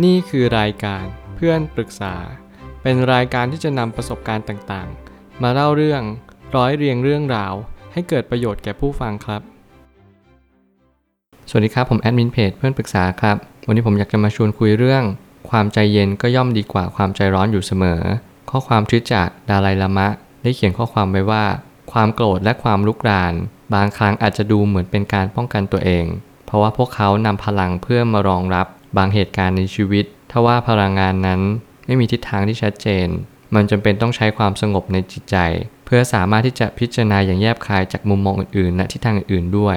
นี่คือรายการเพื่อนปรึกษา เป็นรายการที่จะนำประสบการณ์ต่างๆ มาเล่าเรื่องร้อยเรียงเรื่องราว ให้เกิดประโยชน์แก่ผู้ฟังครับ สวัสดีครับผมแอดมินเพจเพื่อนปรึกษาครับ วันนี้ผมอยากจะมาชวนคุยเรื่อง ความใจเย็นก็ย่อมดีกว่าความใจร้อนอยู่เสมอ ข้อความทวิตจากดาไลลามะ ได้เขียนข้อความไว้ว่า ความโกรธและความลุกราน บางครั้งอาจจะดูเหมือนเป็นการป้องกันตัวเอง เพราะว่าพวกเขานำพลังเพื่อมารองรับ บางเหตุการณ์ในชีวิต ถ้าว่าพลังงานนั้นไม่มีทิศทางที่ชัดเจน มันจำเป็นต้องใช้ความสงบในจิตใจ เพื่อสามารถที่จะพิจารณาอย่างแยบคายจากมุมมองอื่นๆและทิศทางอื่นๆด้วย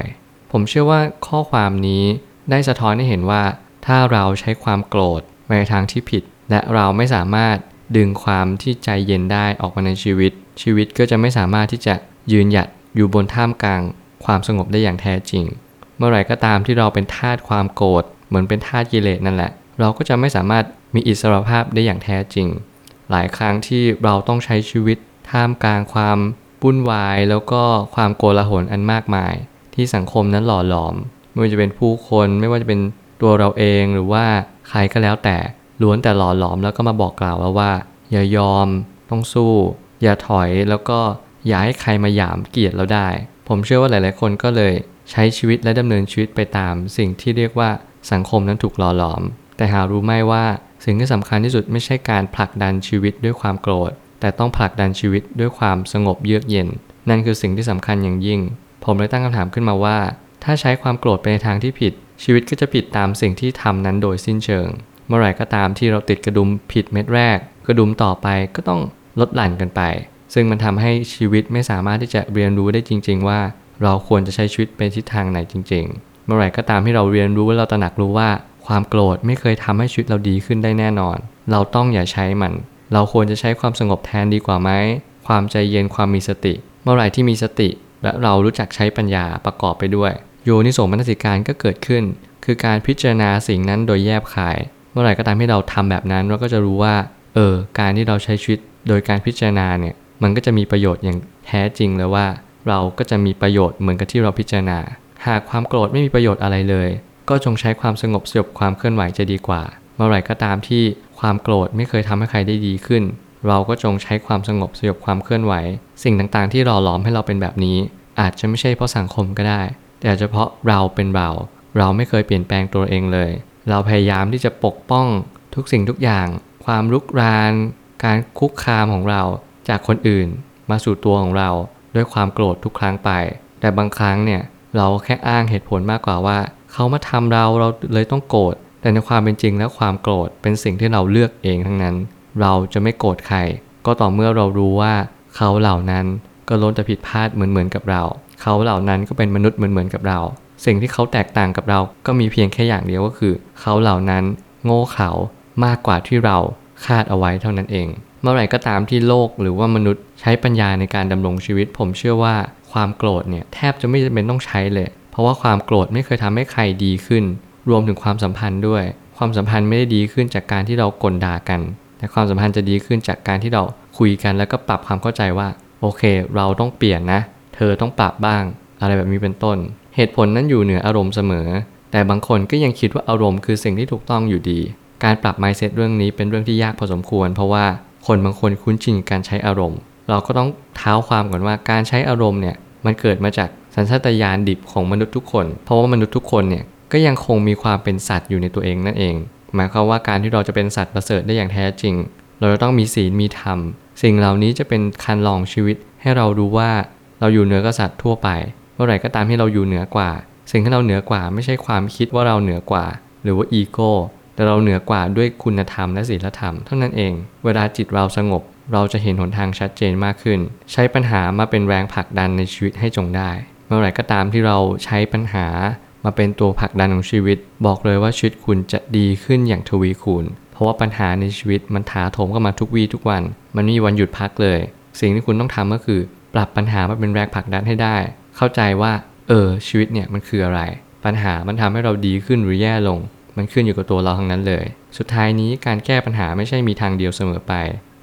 ผมเชื่อว่าข้อความนี้ได้สะท้อนให้เห็นว่า ถ้าเราใช้ความโกรธในทางที่ผิด และเราไม่สามารถดึงความที่ใจเย็นได้ออกมาในชีวิต ชีวิตก็จะไม่สามารถที่จะยืนหยัดอยู่บนท่ามกลาง ความสงบได้อย่างแท้จริง เมื่อไหร่ก็ตามที่เราเป็นทาสความโกรธ มือนเป็นทาสกิเลสนั่นแหละ เราก็จะไม่สามารถมีอิสรภาพได้อย่างแท้จริง หลายครั้งที่เราต้องใช้ชีวิตท่ามกลางความวุ่นวาย แล้วก็ความโกลาหลอันมากมาย ที่สังคมนั้นหล่อหลอม ไม่ว่าจะเป็นผู้คนไม่ว่าจะเป็นตัวเราเองหรือว่าใครก็แล้วแต่ล้วนแต่หล่อหลอมแล้วก็มาบอกกล่าวเราว่า อย่ายอม ต้องสู้ อย่าถอยแล้วก็อย่าให้ใครมาหยามเกียรติเราได้ ผมเชื่อว่าหลาย ๆ คนก็เลยใช้ชีวิตและดำเนินชีวิตไปตาม สิ่งที่เรียกว่า สังคมนั้นถูกหล่อหลอม แต่หารู้ไหมว่าสิ่งที่สำคัญที่สุดไม่ใช่การผลักดันชีวิตด้วยความโกรธ แต่ต้องผลักดันชีวิตด้วยความสงบเยือกเย็น นั่นคือสิ่งที่สำคัญอย่างยิ่ง ผมเลยตั้งคำถามขึ้นมาว่า ถ้าใช้ความโกรธไปในทางที่ผิด ชีวิตก็จะผิดตามสิ่งที่ทำนั้นโดยสิ้นเชิง เมื่อไหร่ก็ตามที่เราติดกระดุมผิดเม็ดแรก กระดุมต่อไปก็ต้องลดหลั่นกันไป ซึ่งมันทำให้ชีวิตไม่สามารถที่จะเรียนรู้ได้จริง ๆ ว่า เราควรจะใช้ชีวิตไปทิศทางไหนจริง ๆ เมื่อไหร่ก็ตามที่เราเรียนรู้เราตระหนักรู้ว่า ความโกรธไม่เคยทำให้ชีวิตเราดีขึ้นได้แน่นอน เราต้องอย่าใช้มัน เราควรจะใช้ความสงบแทนดีกว่าไหม ความใจเย็นความมีสติ เมื่อไหร่ที่มีสติ และเรารู้จักใช้ปัญญาประกอบไปด้วย โยนิโสมนสิการก็เกิดขึ้น คือการพิจารณาสิ่งนั้นโดยแยบคาย เมื่อไหร่ก็ตามที่เราทำแบบนั้นเราก็จะรู้ว่า เออ การที่เราใช้ชีวิตโดยการพิจารณาเนี่ย มันก็จะมีประโยชน์อย่างแท้จริงแล้วว่า เราก็จะมีประโยชน์เหมือนกับที่เราพิจารณา หากความโกรธไม่มีประโยชน์อะไรเลย ก็จงใช้ความสงบสยบความเคลื่อนไหวจะดีกว่า เมื่อไหร่ก็ตามที่ความโกรธไม่เคยทำให้ใครได้ดีขึ้น เราก็จงใช้ความสงบสยบความเคลื่อนไหว สิ่งต่างๆ ที่หล่อหลอมให้เราเป็นแบบนี้ อาจจะไม่ใช่เพราะสังคมก็ได้ แต่อาจจะเพราะเราเป็นเรา เราไม่เคยเปลี่ยนแปลงตัวเองเลย เราพยายามที่จะปกป้องทุกสิ่งทุกอย่าง ความรุกราน การคุกคามของเราจากคนอื่น มาสู่ตัวของเราด้วยความโกรธทุกครั้งไป แต่บางครั้งเนี่ย เราแค่อ้างเหตุผลมากกว่าว่า เขามาทำเราเราเลยต้องโกรธแต่ในความเป็นจริงแล้วความโกรธเป็นสิ่งที่เราเลือกเองทั้งนั้น เราจะไม่โกรธใคร ก็ต่อเมื่อเรารู้ว่า เขาเหล่านั้นก็ล้นจะผิดพลาดเหมือนเหมือนกับเรา เขาเหล่านั้นก็เป็นมนุษย์เหมือนเหมือนกับเรา สิ่งที่เขาแตกต่างกับเราก็มีเพียงแค่อย่างเดียวก็คือ เขาเหล่านั้น โง่เขลามากกว่าที่เราคาดเอาไว้เท่านั้นเอง เมื่อไหร่ก็ตามที่โลกหรือว่ามนุษย์ใช้ปัญญาในการดำรงชีวิต ผมเชื่อว่า ความโกรธเนี่ยแทบจะไม่จำเป็นต้องใช้เลย เพราะว่าความโกรธไม่เคยทำให้ใครดีขึ้น รวมถึงความสัมพันธ์ด้วย ความสัมพันธ์ไม่ได้ดีขึ้นจากการที่เรากลด่ากัน แต่ความสัมพันธ์จะดีขึ้นจากการที่เราคุยกันแล้วก็ปรับความเข้าใจว่า โอเค เราต้องเปลี่ยนนะ เธอต้องปรับบ้าง อะไรแบบนี้เป็นต้น เหตุผลนั้นอยู่เหนืออารมณ์เสมอ แต่บางคนก็ยังคิดว่าอารมณ์คือสิ่งที่ถูกต้องอยู่ดี การปรับ mindset เรื่องนี้เป็นเรื่องที่ยากพอสมควร เพราะว่าคนบางคนคุ้นชินการใช้อารมณ์ เราก็ต้องเท้าความก่อนว่าการใช้อารมณ์เนี่ยมันเกิดมาจากสัญชาตญาณดิบของมนุษย์ทุกคน เพราะว่ามนุษย์ทุกคนเนี่ยก็ยังคงมีความเป็นสัตว์อยู่ในตัวเองนั่นเอง หมายความว่าการที่เราจะเป็นสัตว์ประเสริฐได้อย่างแท้จริง เราจะต้องมีศีลมีธรรม สิ่งเหล่านี้จะเป็นคันลองชีวิต ให้เรารู้ว่าเราอยู่เหนือกษัตริย์ทั่วไป เมื่อไหร่ก็ตามที่เราอยู่เหนือกว่า สิ่งที่เราเหนือกว่าไม่ใช่ความคิดว่าเราเหนือกว่า หรือว่าอีโก้แต่เราเหนือกว่าด้วยคุณธรรมและศีลธรรมเท่านั้นเอง เวลาจิตเราสงบ เราจะเห็นหนทางชัดเจนมากขึ้น ใช้ปัญหามาเป็นแรงผลักดันในชีวิตให้จงได้ เมื่อไหร่ก็ตามที่เราใช้ปัญหามาเป็นตัวผลักดันของชีวิต บอกเลยว่าชีวิตคุณจะดีขึ้นอย่างทวีคูณ เพราะว่าปัญหาในชีวิตมันถาโถมเข้ามาทุกวีทุกวัน มันไม่มีวันหยุดพักเลย สิ่งที่คุณต้องทำก็คือ ปรับปัญหามาเป็นแรงผลักดันให้ได้ เข้าใจว่า เออ ชีวิตเนี่ยมันคืออะไร ปัญหามันทำให้เราดีขึ้นหรือแย่ลง มันขึ้นอยู่กับตัวเราทั้งนั้นเลย สุดท้ายนี้การแก้ปัญหาไม่ใช่มีทางเดียวเสมอไป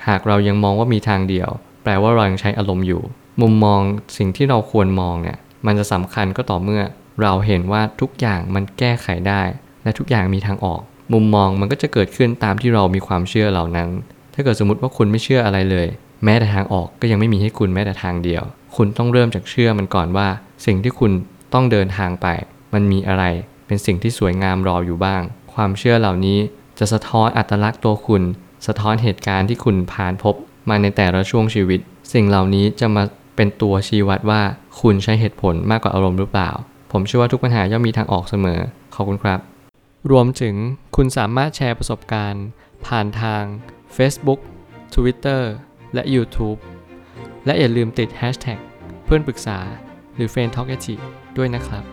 หากเรายังมองว่ามีทางเดียว แปลว่าเรายังใช้อารมณ์อยู่ มุมมองสิ่งที่เราควรมองเนี่ย มันจะสำคัญก็ต่อเมื่อ เราเห็นว่าทุกอย่างมันแก้ไขได้ และทุกอย่างมีทางออก มุมมองมันก็จะเกิดขึ้นตามที่เรามีความเชื่อเหล่านั้น ถ้าเกิดสมมติว่าคุณไม่เชื่ออะไรเลย แม้แต่ทางออกก็ยังไม่มีให้คุณแม้แต่ทางเดียว คุณต้องเริ่มจากเชื่อมันก่อนว่า สิ่งที่คุณต้องเดินทางไป มันมีอะไร เป็นสิ่งที่สวยงามรออยู่บ้าง ความเชื่อเหล่านี้จะสะท้อนอัตลักษณ์ตัวคุณ สะท้อนเหตุการณ์ที่คุณผ่านพบมาในแต่ละช่วงชีวิต สิ่งเหล่านี้จะมาเป็นตัวชี้วัดว่าคุณใช้เหตุผลมากกว่าอารมณ์หรือเปล่า ผมเชื่อว่าทุกปัญหาย่อมมีทางออกเสมอ ขอบคุณครับ รวมถึงคุณสามารถแชร์ประสบการณ์ ผ่านทาง Facebook Twitter และ YouTube และอย่าลืมติด Hashtag เพื่อนปรึกษาหรือ f r ร e n d Talk ด้วยนะครับ